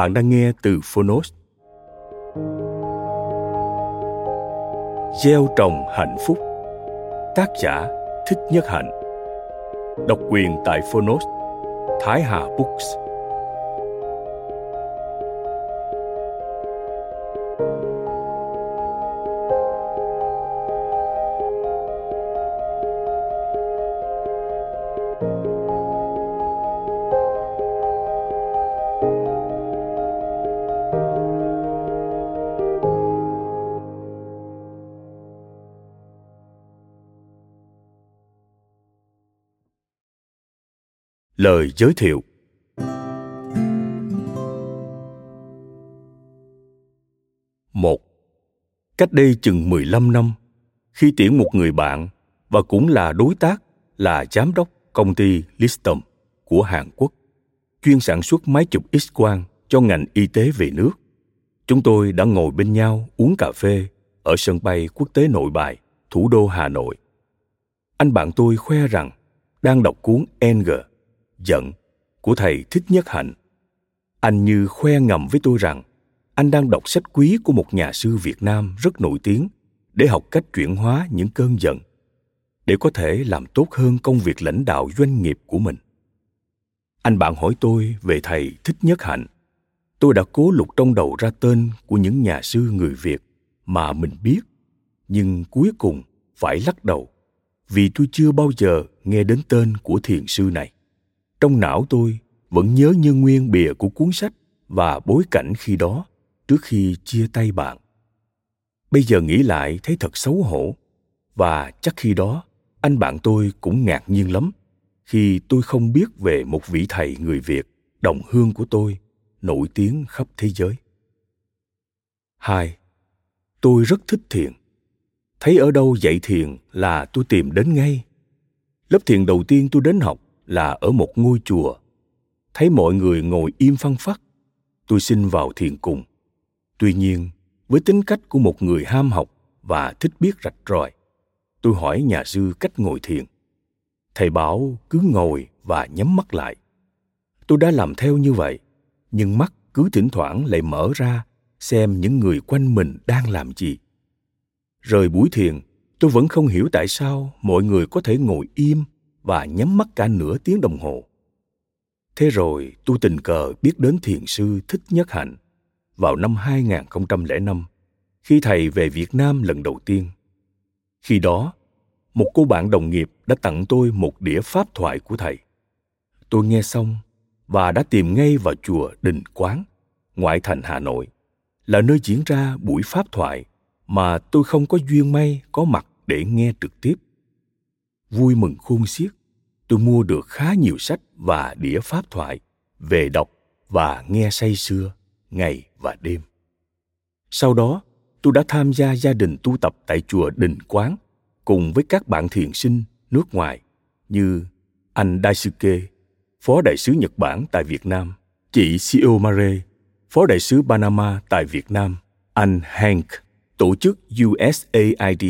Bạn đang nghe từ Phonos. Gieo trồng hạnh phúc. Tác giả Thích Nhất Hạnh. Độc quyền tại Phonos. Thái Hà Books. Lời giới thiệu một Cách đây chừng 15 năm, khi tiễn một người bạn và cũng là đối tác là giám đốc công ty Listom của Hàn Quốc, chuyên sản xuất máy chụp X-quang cho ngành y tế về nước. Chúng tôi đã ngồi bên nhau uống cà phê ở sân bay quốc tế Nội Bài, thủ đô Hà Nội. Anh bạn tôi khoe rằng đang đọc cuốn Enger giận của thầy Thích Nhất Hạnh. Anh như khoe ngầm với tôi rằng anh đang đọc sách quý của một nhà sư Việt Nam rất nổi tiếng để học cách chuyển hóa những cơn giận để có thể làm tốt hơn công việc lãnh đạo doanh nghiệp của mình. Anh bạn hỏi tôi về thầy Thích Nhất Hạnh. Tôi đã cố lục trong đầu ra tên của những nhà sư người Việt mà mình biết, nhưng cuối cùng phải lắc đầu vì tôi chưa bao giờ nghe đến tên của thiền sư này trong não tôi vẫn nhớ như nguyên bìa của cuốn sách và bối cảnh khi đó, trước khi chia tay bạn. Bây giờ nghĩ lại thấy thật xấu hổ, và chắc khi đó, anh bạn tôi cũng ngạc nhiên lắm khi tôi không biết về một vị thầy người việt đồng hương của tôi, nổi tiếng khắp thế giới. Hai, tôi rất thích thiền. Thấy ở đâu dạy thiền là tôi tìm đến ngay. Lớp thiền đầu tiên tôi đến học là ở một ngôi chùa. Thấy mọi người ngồi im phăng phắc, tôi xin vào thiền cùng. Tuy nhiên, với tính cách của một người ham học và thích biết rạch ròi, tôi hỏi nhà sư cách ngồi thiền. Thầy bảo cứ ngồi và nhắm mắt lại. Tôi đã làm theo như vậy, nhưng mắt cứ thỉnh thoảng lại mở ra xem những người quanh mình đang làm gì. Rời buổi thiền, tôi vẫn không hiểu tại sao mọi người có thể ngồi im và nhắm mắt cả nửa tiếng đồng hồ. Thế rồi tôi tình cờ biết đến thiền sư Thích Nhất Hạnh vào năm 2005 khi thầy về Việt Nam lần đầu tiên. Khi đó, một cô bạn đồng nghiệp đã tặng tôi một đĩa pháp thoại của thầy. Tôi nghe xong và đã tìm ngay vào chùa Đình Quán, ngoại thành Hà Nội, là nơi diễn ra buổi pháp thoại mà tôi không có duyên may có mặt để nghe trực tiếp vui mừng khôn xiết. Tôi mua được khá nhiều sách và đĩa pháp thoại về đọc và nghe say sưa ngày và đêm. Sau đó tôi đã tham gia gia đình tu tập tại chùa đình quán cùng với các bạn thiền sinh nước ngoài như anh Daisuke, phó đại sứ Nhật Bản tại Việt Nam, chị Sio Mare, phó đại sứ Panama tại Việt Nam, anh Hank, tổ chức USAID,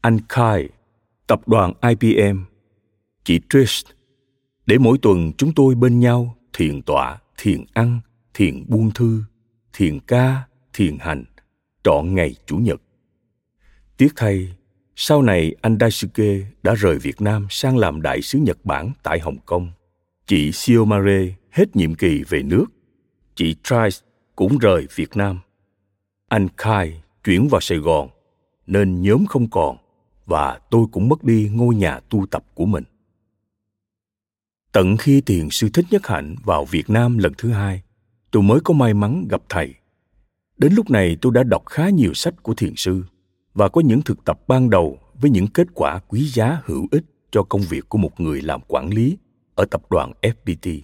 anh Kai, tập đoàn IBM, chị Trish, để mỗi tuần chúng tôi bên nhau thiền tọa, thiền ăn, thiền buông thư, thiền ca thiền hành trọn ngày chủ nhật tiếc thay sau này anh Daisuke đã rời Việt Nam sang làm đại sứ Nhật Bản tại Hồng Kông. Chị Siomare hết nhiệm kỳ về nước. Chị Trice cũng rời Việt Nam. Anh Kai chuyển vào Sài Gòn, nên nhóm không còn và tôi cũng mất đi ngôi nhà tu tập của mình. Tận khi thiền sư thích nhất hạnh vào Việt Nam lần thứ hai, tôi mới có may mắn gặp thầy. Đến lúc này tôi đã đọc khá nhiều sách của thiền sư và có những thực tập ban đầu với những kết quả quý giá hữu ích cho công việc của một người làm quản lý ở tập đoàn FPT.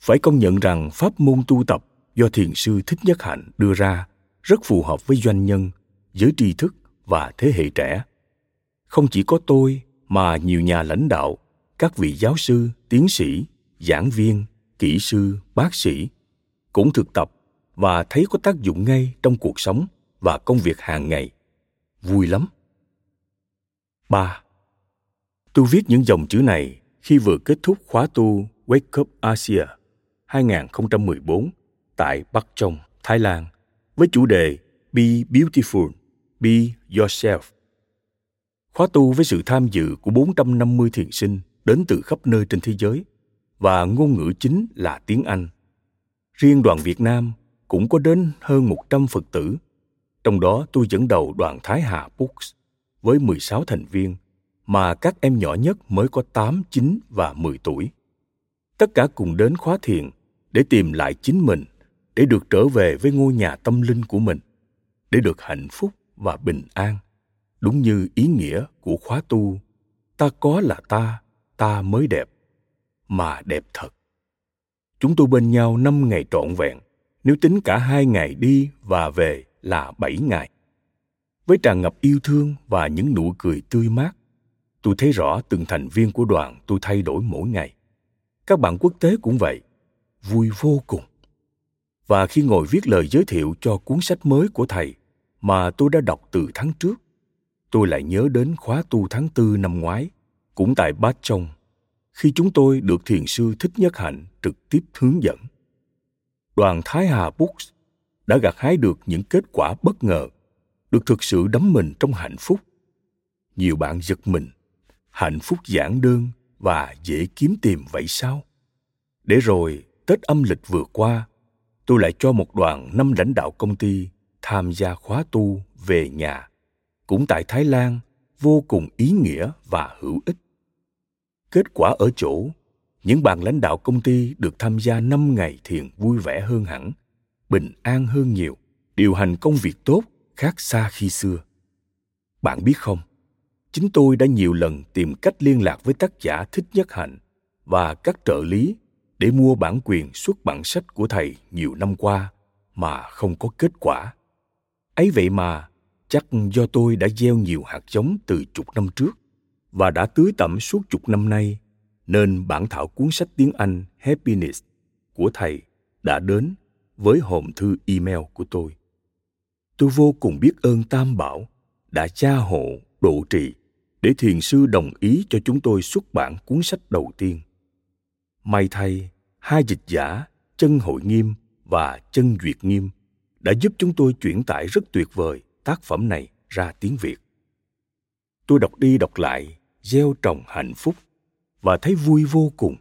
Phải công nhận rằng pháp môn tu tập do thiền sư Thích Nhất Hạnh đưa ra rất phù hợp với doanh nhân, giới tri thức và thế hệ trẻ. Không chỉ có tôi mà nhiều nhà lãnh đạo, các vị giáo sư, tiến sĩ, giảng viên, kỹ sư, bác sĩ cũng thực tập và thấy có tác dụng ngay trong cuộc sống và công việc hàng ngày. Vui lắm. 3. Tôi viết những dòng chữ này khi vừa kết thúc khóa tu Wake Up Asia 2014 tại Bắc Trong, Thái Lan với chủ đề Be Beautiful, Be Yourself. Khóa tu với sự tham dự của 450 thiền sinh đến từ khắp nơi trên thế giới và ngôn ngữ chính là tiếng Anh. Riêng đoàn Việt Nam cũng có đến hơn 100 Phật tử. Trong đó tôi dẫn đầu đoàn Thái Hà Books với 16 thành viên mà các em nhỏ nhất mới có 8, 9 và 10 tuổi. Tất cả cùng đến khóa thiền để tìm lại chính mình, để được trở về với ngôi nhà tâm linh của mình, để được hạnh phúc và bình an. Đúng như ý nghĩa của khóa tu, ta có là ta, ta mới đẹp, mà đẹp thật. Chúng tôi bên nhau năm ngày trọn vẹn, nếu tính cả hai ngày đi và về là bảy ngày. Với tràn ngập yêu thương và những nụ cười tươi mát, tôi thấy rõ từng thành viên của đoàn tôi thay đổi mỗi ngày. Các bạn quốc tế cũng vậy, vui vô cùng. Và khi ngồi viết lời giới thiệu cho cuốn sách mới của thầy mà tôi đã đọc từ tháng trước, tôi lại nhớ đến khóa tu tháng tư năm ngoái, cũng tại Bát Trong, khi chúng tôi được thiền sư Thích Nhất Hạnh trực tiếp hướng dẫn. Đoàn Thái Hà Books đã gặt hái được những kết quả bất ngờ được thực sự đắm mình trong hạnh phúc. Nhiều bạn giật mình hạnh phúc giản đơn và dễ kiếm tìm vậy sao? Để rồi tết âm lịch vừa qua tôi lại cho một đoàn năm lãnh đạo công ty tham gia khóa tu về nhà cũng tại thái lan vô cùng ý nghĩa và hữu ích. Kết quả ở chỗ, những bạn lãnh đạo công ty được tham gia năm ngày thiền vui vẻ hơn hẳn, bình an hơn nhiều, điều hành công việc tốt khác xa khi xưa. Bạn biết không, chính tôi đã nhiều lần tìm cách liên lạc với tác giả thích nhất hạnh và các trợ lý để mua bản quyền xuất bản sách của thầy nhiều năm qua mà không có kết quả. Ấy vậy mà chắc do tôi đã gieo nhiều hạt giống từ chục năm trước và đã tưới tẩm suốt chục năm nay, nên bản thảo cuốn sách tiếng anh happiness của thầy đã đến với hòm thư email của tôi. Tôi vô cùng biết ơn tam bảo đã gia hộ, độ trì để thiền sư đồng ý cho chúng tôi xuất bản cuốn sách đầu tiên. May thay, hai dịch giả chân hội nghiêm và chân duyệt nghiêm đã giúp chúng tôi chuyển tải rất tuyệt vời tác phẩm này ra tiếng việt. Tôi đọc đi đọc lại, gieo trồng hạnh phúc và thấy vui vô cùng.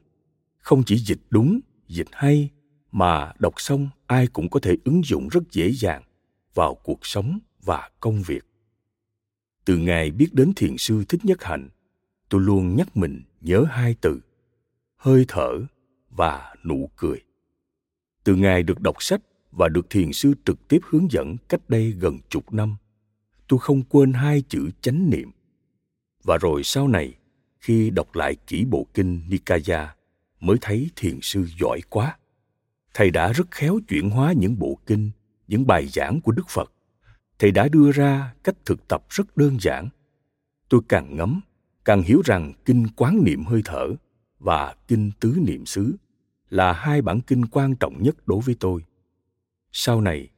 Không chỉ dịch đúng, dịch hay, mà đọc xong ai cũng có thể ứng dụng rất dễ dàng vào cuộc sống và công việc. Từ ngày biết đến thiền sư thích nhất hạnh, tôi luôn nhắc mình nhớ hai từ, hơi thở và nụ cười. Từ ngày được đọc sách và được thiền sư trực tiếp hướng dẫn cách đây gần chục năm. Tôi không quên hai chữ chánh niệm. Và rồi sau này, khi đọc lại kỹ bộ kinh nikaya, mới thấy thiền sư giỏi quá. Thầy đã rất khéo chuyển hóa những bộ kinh, những bài giảng của đức phật. Thầy đã đưa ra cách thực tập rất đơn giản. Tôi càng ngấm càng hiểu rằng kinh quán niệm hơi thở và kinh tứ niệm xứ là hai bản kinh quan trọng nhất đối với tôi sau này,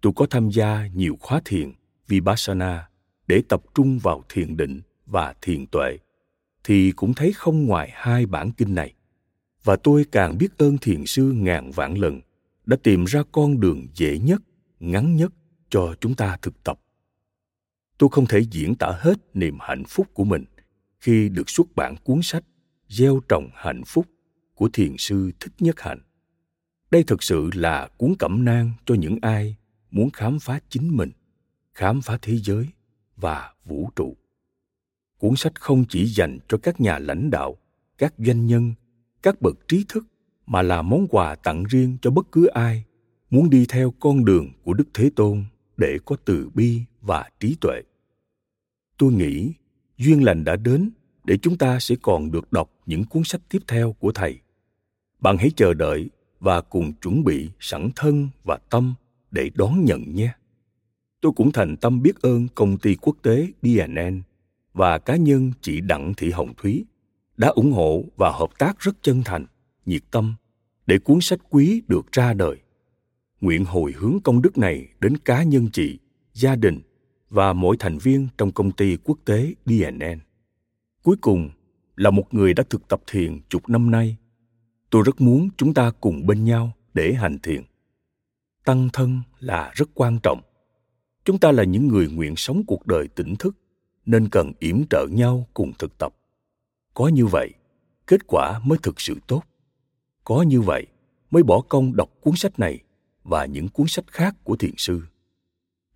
tôi có tham gia nhiều khóa thiền, vipassana, để tập trung vào thiền định và thiền tuệ. Thì cũng thấy không ngoài hai bản kinh này. Và tôi càng biết ơn thiền sư ngàn vạn lần, đã tìm ra con đường dễ nhất, ngắn nhất cho chúng ta thực tập. Tôi không thể diễn tả hết niềm hạnh phúc của mình khi được xuất bản cuốn sách gieo trồng hạnh phúc của thiền sư thích nhất hạnh đây thực sự là cuốn cẩm nang cho những ai muốn khám phá chính mình, khám phá thế giới và vũ trụ. Cuốn sách không chỉ dành cho các nhà lãnh đạo, các doanh nhân, các bậc trí thức, mà là món quà tặng riêng cho bất cứ ai muốn đi theo con đường của đức thế tôn để có từ bi và trí tuệ. Tôi nghĩ duyên lành đã đến để chúng ta sẽ còn được đọc những cuốn sách tiếp theo của thầy. Bạn hãy chờ đợi và cùng chuẩn bị sẵn thân và tâm để đón nhận nhé. Tôi cũng thành tâm biết ơn công ty quốc tế dnn và cá nhân chị đặng thị hồng thúy đã ủng hộ và hợp tác rất chân thành, nhiệt tâm để cuốn sách quý được ra đời. Nguyện hồi hướng công đức này đến cá nhân chị, gia đình và mỗi thành viên trong công ty quốc tế dnn cuối cùng là một người đã thực tập thiền chục năm nay tôi rất muốn chúng ta cùng bên nhau để hành thiền. Tăng thân là rất quan trọng. Chúng ta là những người nguyện sống cuộc đời tỉnh thức, nên cần yểm trợ nhau cùng thực tập. Có như vậy, kết quả mới thực sự tốt. Có như vậy, mới bỏ công đọc cuốn sách này và những cuốn sách khác của thiền sư.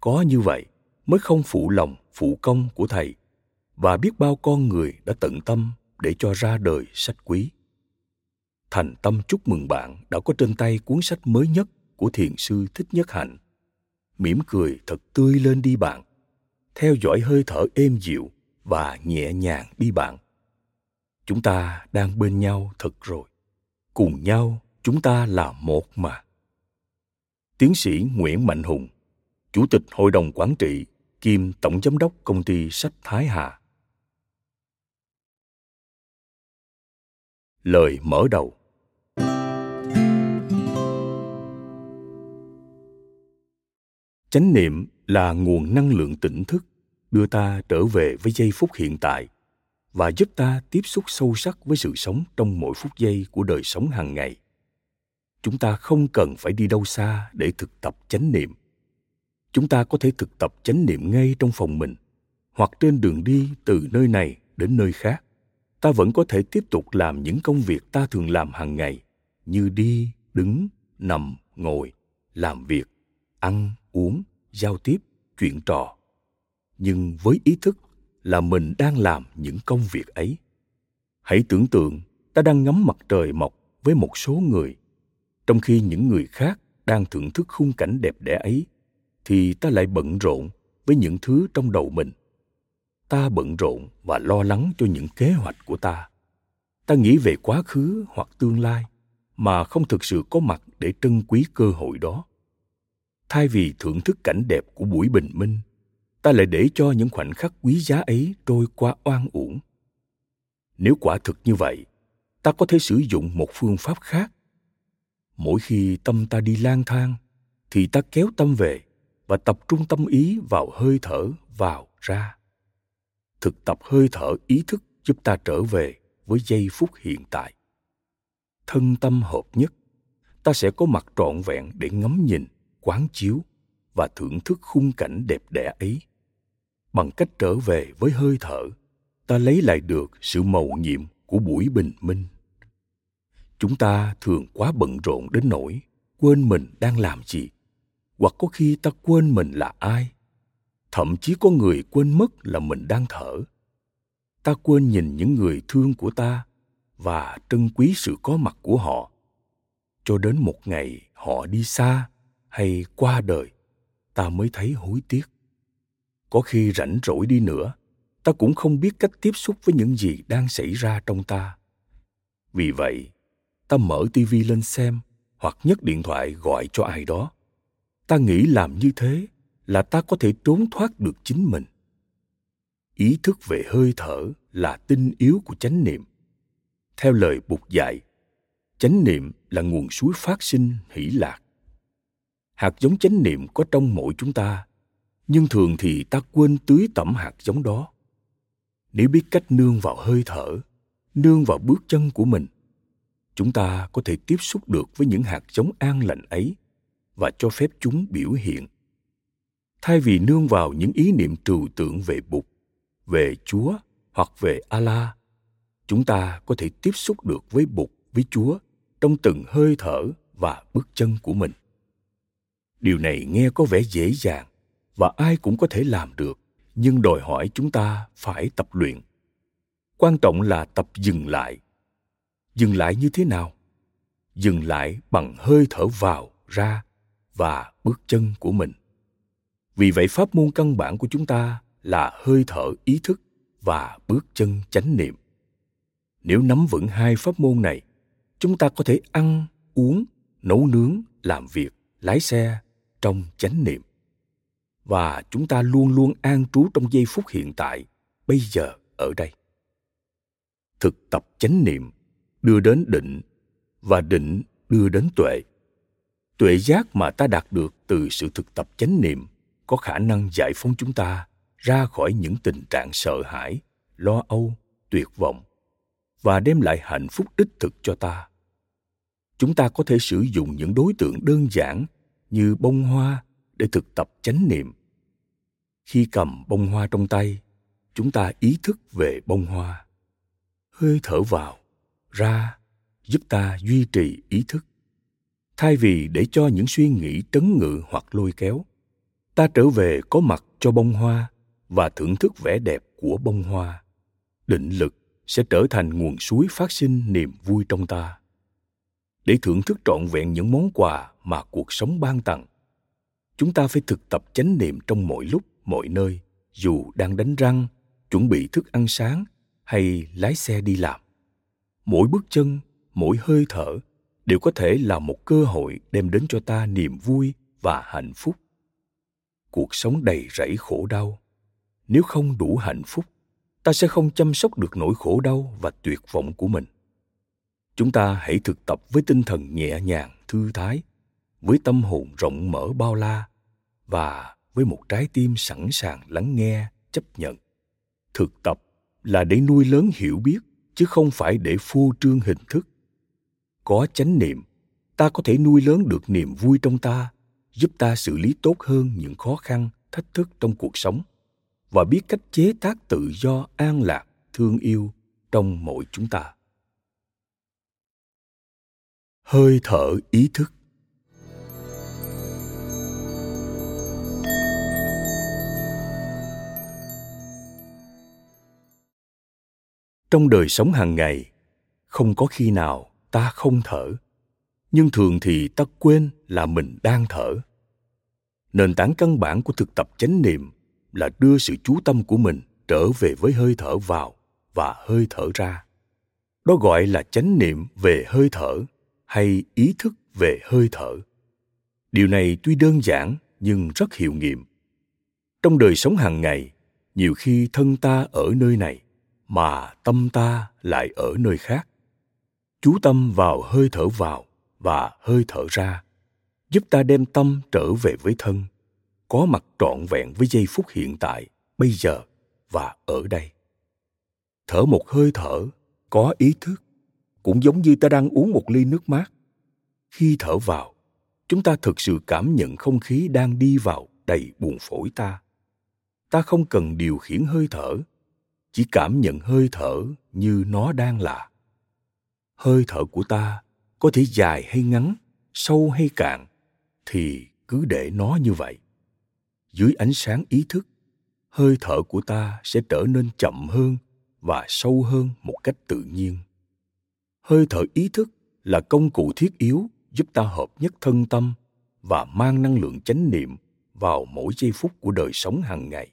Có như vậy, mới không phụ lòng phụ công của thầy và biết bao con người đã tận tâm để cho ra đời sách quý thành tâm chúc mừng bạn đã có trên tay cuốn sách mới nhất của thiền sư thích nhất hạnh mỉm cười thật tươi lên đi bạn. Theo dõi hơi thở êm dịu và nhẹ nhàng đi bạn. Chúng ta đang bên nhau thật rồi. Cùng nhau chúng ta là một mà. Tiến sĩ nguyễn mạnh hùng, chủ tịch hội đồng quản trị kiêm tổng giám đốc công ty sách thái hà. Lời mở đầu. Chánh niệm là nguồn năng lượng tỉnh thức, đưa ta trở về với giây phút hiện tại và giúp ta tiếp xúc sâu sắc với sự sống trong mỗi phút giây của đời sống hàng ngày. Chúng ta không cần phải đi đâu xa để thực tập chánh niệm. Chúng ta có thể thực tập chánh niệm ngay trong phòng mình hoặc trên đường đi từ nơi này đến nơi khác. Ta vẫn có thể tiếp tục làm những công việc ta thường làm hàng ngày như đi, đứng, nằm, ngồi, làm việc, ăn uống, giao tiếp, chuyện trò. Nhưng với ý thức là mình đang làm những công việc ấy. Hãy tưởng tượng ta đang ngắm mặt trời mọc với một số người. Trong khi những người khác đang thưởng thức khung cảnh đẹp đẽ ấy, thì ta lại bận rộn với những thứ trong đầu mình. Ta bận rộn và lo lắng cho những kế hoạch của ta. Ta nghĩ về quá khứ hoặc tương lai mà không thực sự có mặt để trân quý cơ hội đó thay vì thưởng thức cảnh đẹp của buổi bình minh, ta lại để cho những khoảnh khắc quý giá ấy trôi qua oan uổng. Nếu quả thực như vậy, ta có thể sử dụng một phương pháp khác. Mỗi khi tâm ta đi lang thang, thì ta kéo tâm về và tập trung tâm ý vào hơi thở vào ra. Thực tập hơi thở ý thức giúp ta trở về với giây phút hiện tại. Thân tâm hợp nhất, ta sẽ có mặt trọn vẹn để ngắm nhìn quán chiếu và thưởng thức khung cảnh đẹp đẽ ấy. Bằng cách trở về với hơi thở, ta lấy lại được sự màu nhiệm của buổi bình minh. Chúng ta thường quá bận rộn đến nỗi quên mình đang làm gì, hoặc có khi ta quên mình là ai. Thậm chí có người quên mất là mình đang thở. Ta quên nhìn những người thương của ta và trân quý sự có mặt của họ. Cho đến một ngày họ đi xa hay qua đời, ta mới thấy hối tiếc. Có khi rảnh rỗi đi nữa, ta cũng không biết cách tiếp xúc với những gì đang xảy ra trong ta. Vì vậy, ta mở tivi lên xem hoặc nhấc điện thoại gọi cho ai đó. Ta nghĩ làm như thế là ta có thể trốn thoát được chính mình. Ý thức về hơi thở là tinh yếu của chánh niệm. Theo lời bục dạy, chánh niệm là nguồn suối phát sinh hỷ lạc hạt giống chánh niệm có trong mỗi chúng ta, nhưng thường thì ta quên tưới tẩm hạt giống đó. Nếu biết cách nương vào hơi thở, nương vào bước chân của mình, chúng ta có thể tiếp xúc được với những hạt giống an lành ấy và cho phép chúng biểu hiện. Thay vì nương vào những ý niệm trừu tượng về bụt, về chúa hoặc về allah chúng ta có thể tiếp xúc được với bụt, với chúa trong từng hơi thở và bước chân của mình điều này nghe có vẻ dễ dàng và ai cũng có thể làm được, nhưng đòi hỏi chúng ta phải tập luyện. Quan trọng là tập dừng lại. Dừng lại như thế nào? Dừng lại bằng hơi thở vào, ra và bước chân của mình. Vì vậy pháp môn căn bản của chúng ta là hơi thở ý thức và bước chân chánh niệm. Nếu nắm vững hai pháp môn này, chúng ta có thể ăn, uống, nấu nướng, làm việc, lái xe trong chánh niệm. Và chúng ta luôn luôn an trú trong giây phút hiện tại, bây giờ, ở đây. Thực tập chánh niệm, đưa đến định, và định đưa đến tuệ. Tuệ giác mà ta đạt được từ sự thực tập chánh niệm có khả năng giải phóng chúng ta ra khỏi những tình trạng sợ hãi, lo âu, tuyệt vọng, và đem lại hạnh phúc đích thực cho ta. Chúng ta có thể sử dụng những đối tượng đơn giản như bông hoa để thực tập chánh niệm. Khi cầm bông hoa trong tay, chúng ta ý thức về bông hoa. Hơi thở vào, ra, giúp ta duy trì ý thức. Thay vì để cho những suy nghĩ trấn ngự hoặc lôi kéo, ta trở về có mặt cho bông hoa và thưởng thức vẻ đẹp của bông hoa. Định lực sẽ trở thành nguồn suối phát sinh niềm vui trong ta để thưởng thức trọn vẹn những món quà mà cuộc sống ban tặng. Chúng ta phải thực tập chánh niệm trong mọi lúc, mọi nơi, dù đang đánh răng, chuẩn bị thức ăn sáng hay lái xe đi làm. Mỗi bước chân, mỗi hơi thở đều có thể là một cơ hội đem đến cho ta niềm vui và hạnh phúc. Cuộc sống đầy rẫy khổ đau. Nếu không đủ hạnh phúc, ta sẽ không chăm sóc được nỗi khổ đau và tuyệt vọng của mình chúng ta hãy thực tập với tinh thần nhẹ nhàng, thư thái, với tâm hồn rộng mở bao la và với một trái tim sẵn sàng lắng nghe, chấp nhận. Thực tập là để nuôi lớn hiểu biết, chứ không phải để phô trương hình thức. Có chánh niệm, ta có thể nuôi lớn được niềm vui trong ta, giúp ta xử lý tốt hơn những khó khăn, thách thức trong cuộc sống và biết cách chế tác tự do an lạc, thương yêu trong mỗi chúng ta hơi thở ý thức. Trong đời sống hàng ngày, không có khi nào ta không thở, nhưng thường thì ta quên là mình đang thở. Nền tảng căn bản của thực tập chánh niệm là đưa sự chú tâm của mình trở về với hơi thở vào và hơi thở ra. Đó gọi là chánh niệm về hơi thở hay ý thức về hơi thở. Điều này tuy đơn giản nhưng rất hiệu nghiệm. Trong đời sống hàng ngày, nhiều khi thân ta ở nơi này mà tâm ta lại ở nơi khác. Chú tâm vào hơi thở vào và hơi thở ra giúp ta đem tâm trở về với thân, có mặt trọn vẹn với giây phút hiện tại, bây giờ và ở đây. Thở một hơi thở có ý thức cũng giống như ta đang uống một ly nước mát. Khi thở vào, chúng ta thực sự cảm nhận không khí đang đi vào đầy buồng phổi ta. Ta không cần điều khiển hơi thở, chỉ cảm nhận hơi thở như nó đang là. Hơi thở của ta có thể dài hay ngắn, sâu hay cạn, thì cứ để nó như vậy. Dưới ánh sáng ý thức, hơi thở của ta sẽ trở nên chậm hơn và sâu hơn một cách tự nhiên hơi thở ý thức là công cụ thiết yếu giúp ta hợp nhất thân tâm và mang năng lượng chánh niệm vào mỗi giây phút của đời sống hàng ngày.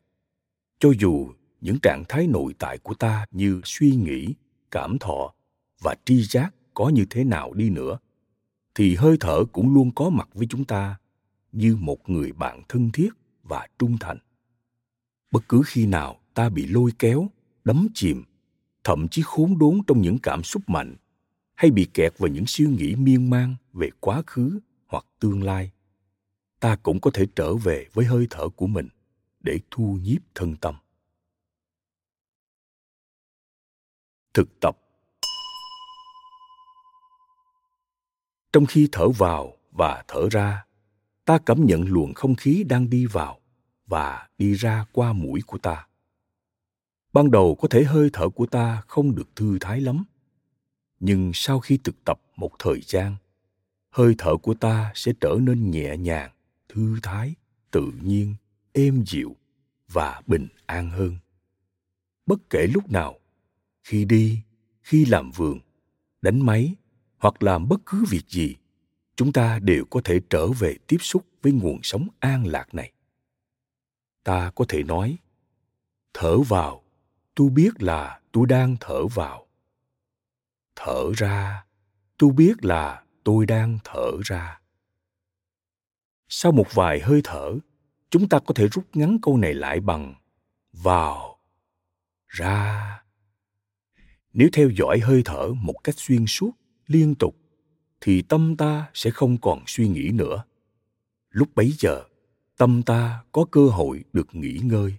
Cho dù những trạng thái nội tại của ta như suy nghĩ, cảm thọ và tri giác có như thế nào đi nữa, thì hơi thở cũng luôn có mặt với chúng ta như một người bạn thân thiết và trung thành. Bất cứ khi nào ta bị lôi kéo, đắm chìm, thậm chí khốn đốn trong những cảm xúc mạnh hay bị kẹt vào những suy nghĩ miên man về quá khứ hoặc tương lai. Ta cũng có thể trở về với hơi thở của mình để thu nhiếp thân tâm. Thực tập. Trong khi thở vào và thở ra, ta cảm nhận luồng không khí đang đi vào và đi ra qua mũi của ta. Ban đầu có thể hơi thở của ta không được thư thái lắm nhưng sau khi thực tập một thời gian, hơi thở của ta sẽ trở nên nhẹ nhàng, thư thái, tự nhiên, êm dịu và bình an hơn. Bất kể lúc nào, khi đi, khi làm vườn, đánh máy hoặc làm bất cứ việc gì, chúng ta đều có thể trở về tiếp xúc với nguồn sống an lạc này. Ta có thể nói, thở vào tôi biết là tôi đang thở vào thở ra. Tôi biết là tôi đang thở ra. Sau một vài hơi thở, chúng ta có thể rút ngắn câu này lại bằng vào, ra. Nếu theo dõi hơi thở một cách xuyên suốt, liên tục, thì tâm ta sẽ không còn suy nghĩ nữa. Lúc bấy giờ, tâm ta có cơ hội được nghỉ ngơi.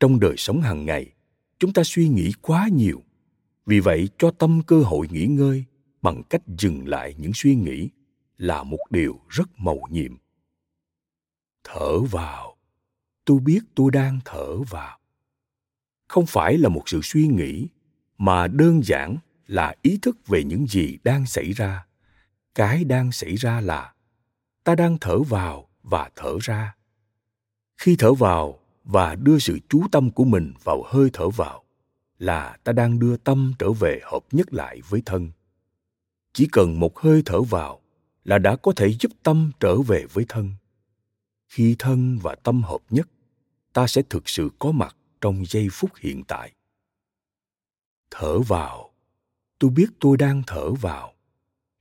Trong đời sống hàng ngày, chúng ta suy nghĩ quá nhiều vì vậy cho tâm cơ hội nghỉ ngơi bằng cách dừng lại những suy nghĩ là một điều rất mầu nhiệm. Thở vào. Tôi biết tôi đang thở vào. Không phải là một sự suy nghĩ, mà đơn giản là ý thức về những gì đang xảy ra. Cái đang xảy ra là, ta đang thở vào và thở ra. Khi thở vào và đưa sự chú tâm của mình vào hơi thở vào là ta đang đưa tâm trở về hợp nhất lại với thân. Chỉ cần một hơi thở vào là đã có thể giúp tâm trở về với thân. Khi thân và tâm hợp nhất, ta sẽ thực sự có mặt trong giây phút hiện tại. Thở vào. Tôi biết tôi đang thở vào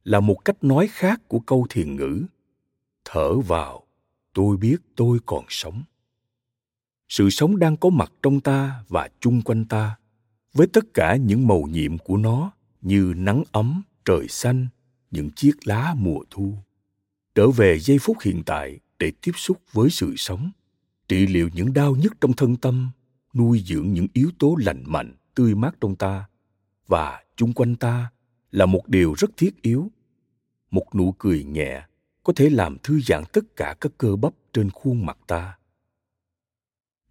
là một cách nói khác của câu thiền ngữ. Thở vào. Tôi biết tôi còn sống. Sự sống đang có mặt trong ta và chung quanh ta với tất cả những màu nhiệm của nó, như nắng ấm, trời xanh, những chiếc lá mùa thu. Trở về giây phút hiện tại để tiếp xúc với sự sống, trị liệu những đau nhức trong thân tâm, nuôi dưỡng những yếu tố lành mạnh tươi mát trong ta và chung quanh ta là một điều rất thiết yếu. Một nụ cười nhẹ có thể làm thư giãn tất cả các cơ bắp trên khuôn mặt ta.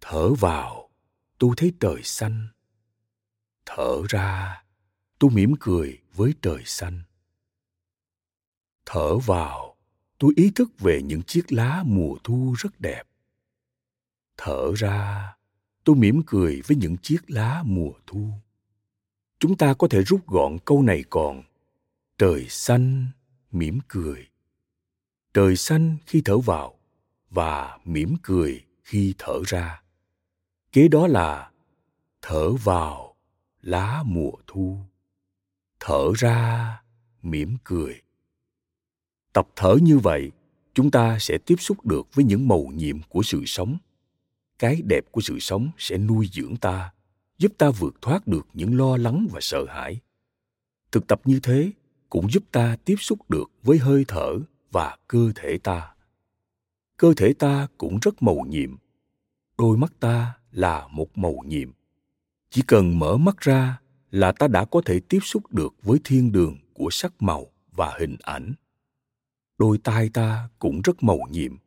Thở vào, tôi thấy trời xanh thở ra, tôi mỉm cười với trời xanh. Thở vào, tôi ý thức về những chiếc lá mùa thu rất đẹp. Thở ra, tôi mỉm cười với những chiếc lá mùa thu. Chúng ta có thể rút gọn câu này còn, trời xanh mỉm cười. Trời xanh khi thở vào và mỉm cười khi thở ra. Kế đó là thở vào lá mùa thu. Thở ra, mỉm cười. Tập thở như vậy, chúng ta sẽ tiếp xúc được với những màu nhiệm của sự sống. Cái đẹp của sự sống sẽ nuôi dưỡng ta, giúp ta vượt thoát được những lo lắng và sợ hãi. Thực tập như thế cũng giúp ta tiếp xúc được với hơi thở và cơ thể ta. Cơ thể ta cũng rất màu nhiệm. Đôi mắt ta là một màu nhiệm chỉ cần mở mắt ra là ta đã có thể tiếp xúc được với thiên đường của sắc màu và hình ảnh. Đôi tai ta cũng rất màu nhiệm.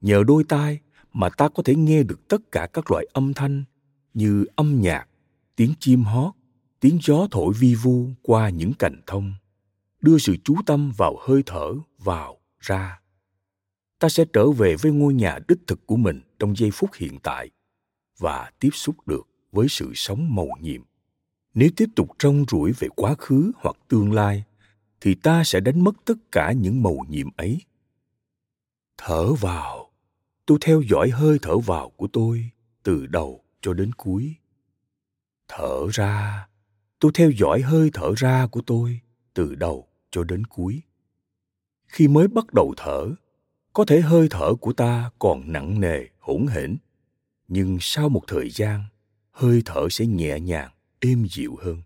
Nhờ đôi tai mà ta có thể nghe được tất cả các loại âm thanh như âm nhạc, tiếng chim hót, tiếng gió thổi vi vu qua những cành thông, đưa sự chú tâm vào hơi thở vào, ra. Ta sẽ trở về với ngôi nhà đích thực của mình trong giây phút hiện tại và tiếp xúc được với sự sống màu nhiệm. Nếu tiếp tục trông rủi về quá khứ hoặc tương lai, thì ta sẽ đánh mất tất cả những màu nhiệm ấy. Thở vào. Tôi theo dõi hơi thở vào của tôi từ đầu cho đến cuối. Thở ra. Tôi theo dõi hơi thở ra của tôi từ đầu cho đến cuối. Khi mới bắt đầu thở, có thể hơi thở của ta còn nặng nề, hỗn hển. Nhưng sau một thời gian hơi thở sẽ nhẹ nhàng, êm dịu hơn.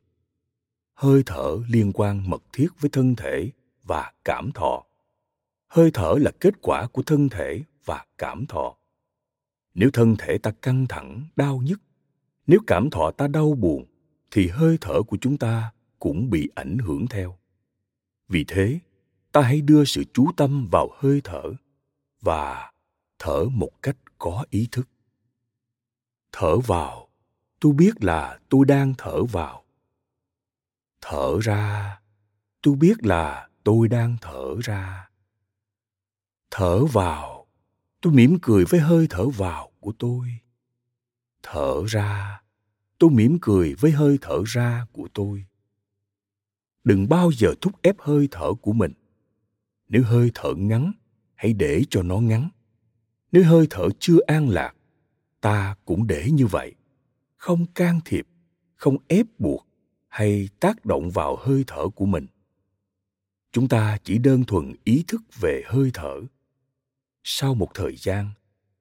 Hơi thở liên quan mật thiết với thân thể và cảm thọ. Hơi thở là kết quả của thân thể và cảm thọ. Nếu thân thể ta căng thẳng, đau nhức, nếu cảm thọ ta đau buồn, thì hơi thở của chúng ta cũng bị ảnh hưởng theo. Vì thế, ta hãy đưa sự chú tâm vào hơi thở và thở một cách có ý thức. Thở vào tôi biết là tôi đang thở vào. Thở ra. Tôi biết là tôi đang thở ra. Thở vào. Tôi mỉm cười với hơi thở vào của tôi. Thở ra. Tôi mỉm cười với hơi thở ra của tôi. Đừng bao giờ thúc ép hơi thở của mình. Nếu hơi thở ngắn, hãy để cho nó ngắn. Nếu hơi thở chưa an lạc, ta cũng để như vậy không can thiệp, không ép buộc hay tác động vào hơi thở của mình. Chúng ta chỉ đơn thuần ý thức về hơi thở. Sau một thời gian,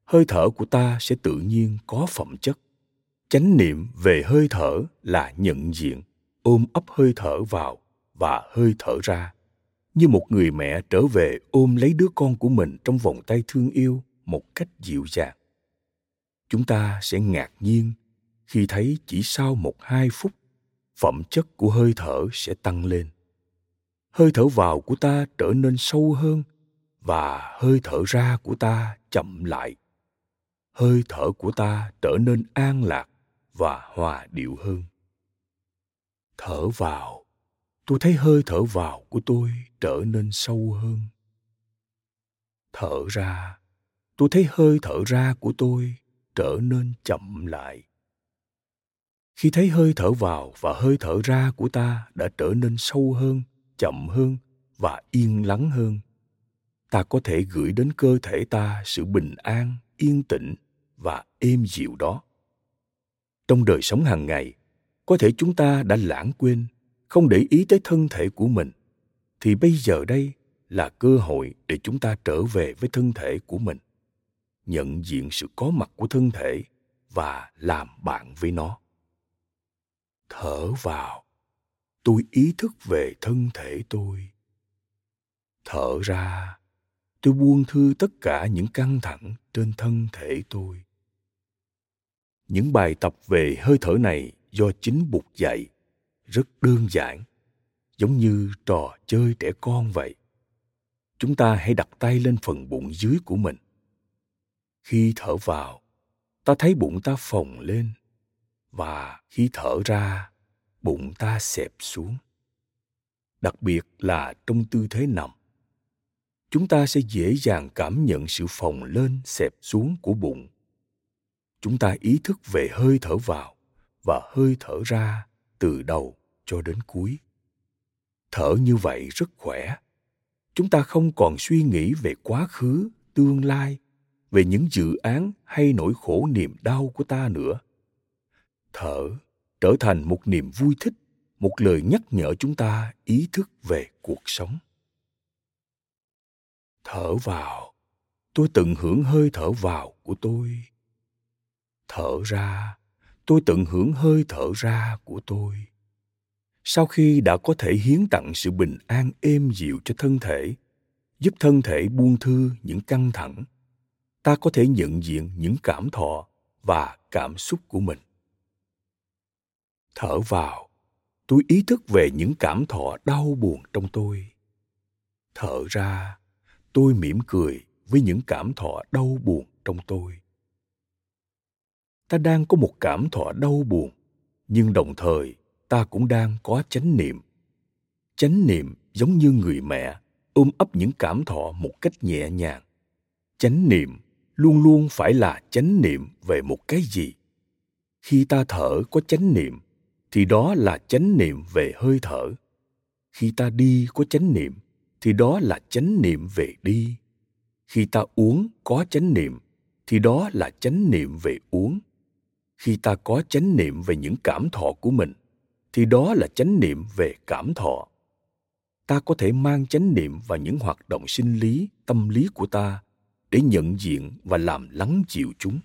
hơi thở của ta sẽ tự nhiên có phẩm chất. Chánh niệm về hơi thở là nhận diện, ôm ấp hơi thở vào và hơi thở ra, như một người mẹ trở về ôm lấy đứa con của mình trong vòng tay thương yêu một cách dịu dàng. Chúng ta sẽ ngạc nhiên khi thấy chỉ sau một hai phút, phẩm chất của hơi thở sẽ tăng lên. Hơi thở vào của ta trở nên sâu hơn và hơi thở ra của ta chậm lại. Hơi thở của ta trở nên an lạc và hòa điệu hơn. Thở vào. Tôi thấy hơi thở vào của tôi trở nên sâu hơn. Thở ra. Tôi thấy hơi thở ra của tôi trở nên chậm lại khi thấy hơi thở vào và hơi thở ra của ta đã trở nên sâu hơn, chậm hơn và yên lắng hơn, ta có thể gửi đến cơ thể ta sự bình an, yên tĩnh và êm dịu đó. Trong đời sống hàng ngày, có thể chúng ta đã lãng quên, không để ý tới thân thể của mình, thì bây giờ đây là cơ hội để chúng ta trở về với thân thể của mình, nhận diện sự có mặt của thân thể và làm bạn với nó thở vào. Tôi ý thức về thân thể tôi. Thở ra, tôi buông thư tất cả những căng thẳng trên thân thể tôi. Những bài tập về hơi thở này do chính bục dạy, rất đơn giản, giống như trò chơi trẻ con vậy. Chúng ta hãy đặt tay lên phần bụng dưới của mình. Khi thở vào, ta thấy bụng ta phồng lên và khi thở ra, bụng ta xẹp xuống. Đặc biệt là trong tư thế nằm. Chúng ta sẽ dễ dàng cảm nhận sự phồng lên, xẹp xuống của bụng. Chúng ta ý thức về hơi thở vào và hơi thở ra từ đầu cho đến cuối. Thở như vậy rất khỏe. Chúng ta không còn suy nghĩ về quá khứ, tương lai, về những dự án hay nỗi khổ niềm đau của ta nữa thở, trở thành một niềm vui thích, một lời nhắc nhở chúng ta ý thức về cuộc sống. Thở vào. Tôi tận hưởng hơi thở vào của tôi. Thở ra. Tôi tận hưởng hơi thở ra của tôi. Sau khi đã có thể hiến tặng sự bình an êm dịu cho thân thể, giúp thân thể buông thư những căng thẳng, ta có thể nhận diện những cảm thọ và cảm xúc của mình thở vào. Tôi ý thức về những cảm thọ đau buồn trong tôi. Thở ra, tôi mỉm cười với những cảm thọ đau buồn trong tôi. Ta đang có một cảm thọ đau buồn, nhưng đồng thời, ta cũng đang có chánh niệm. Chánh niệm giống như người mẹ ôm ấp những cảm thọ một cách nhẹ nhàng. Chánh niệm luôn luôn phải là chánh niệm về một cái gì. Khi ta thở có chánh niệm thì đó là chánh niệm về hơi thở. Khi ta đi có chánh niệm, thì đó là chánh niệm về đi. Khi ta uống có chánh niệm, thì đó là chánh niệm về uống. Khi ta có chánh niệm về những cảm thọ của mình, thì đó là chánh niệm về cảm thọ. Ta có thể mang chánh niệm vào những hoạt động sinh lý, tâm lý của ta để nhận diện và làm lắng chịu chúng.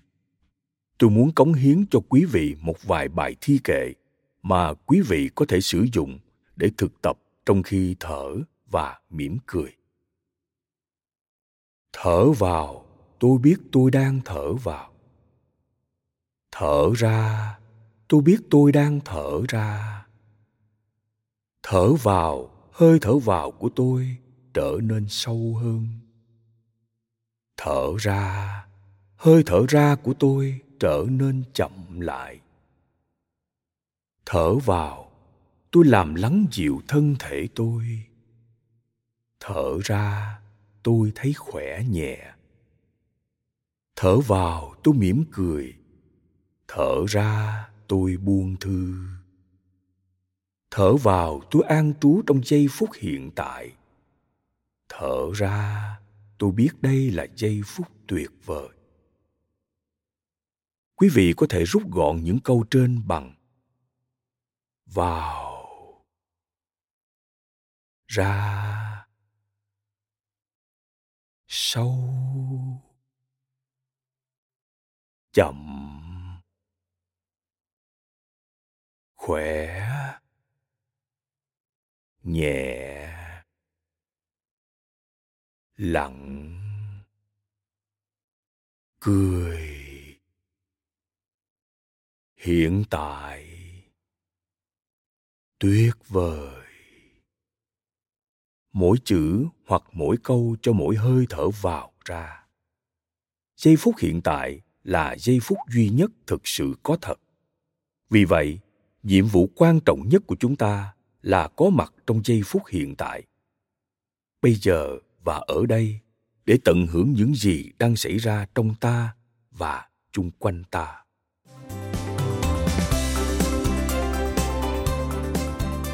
Tôi muốn cống hiến cho quý vị một vài bài thi kệ mà quý vị có thể sử dụng để thực tập trong khi thở và mỉm cười. Thở vào, tôi biết tôi đang thở vào. Thở ra, tôi biết tôi đang thở ra. Thở vào, hơi thở vào của tôi trở nên sâu hơn. Thở ra, hơi thở ra của tôi trở nên chậm lại thở vào. Tôi làm lắng dịu thân thể tôi. Thở ra, tôi thấy khỏe nhẹ. Thở vào, tôi mỉm cười. Thở ra, tôi buông thư. Thở vào, tôi an trú trong giây phút hiện tại. Thở ra, tôi biết đây là giây phút tuyệt vời. Quý vị có thể rút gọn những câu trên bằng vào. Ra. Sâu chậm. Khỏe. Nhẹ. Lặng. Cười. Hiện tại tuyệt vời. Mỗi chữ hoặc mỗi câu cho mỗi hơi thở vào ra. Giây phút hiện tại là giây phút duy nhất thực sự có thật. Vì vậy, nhiệm vụ quan trọng nhất của chúng ta là có mặt trong giây phút hiện tại. Bây giờ và ở đây để tận hưởng những gì đang xảy ra trong ta và chung quanh ta.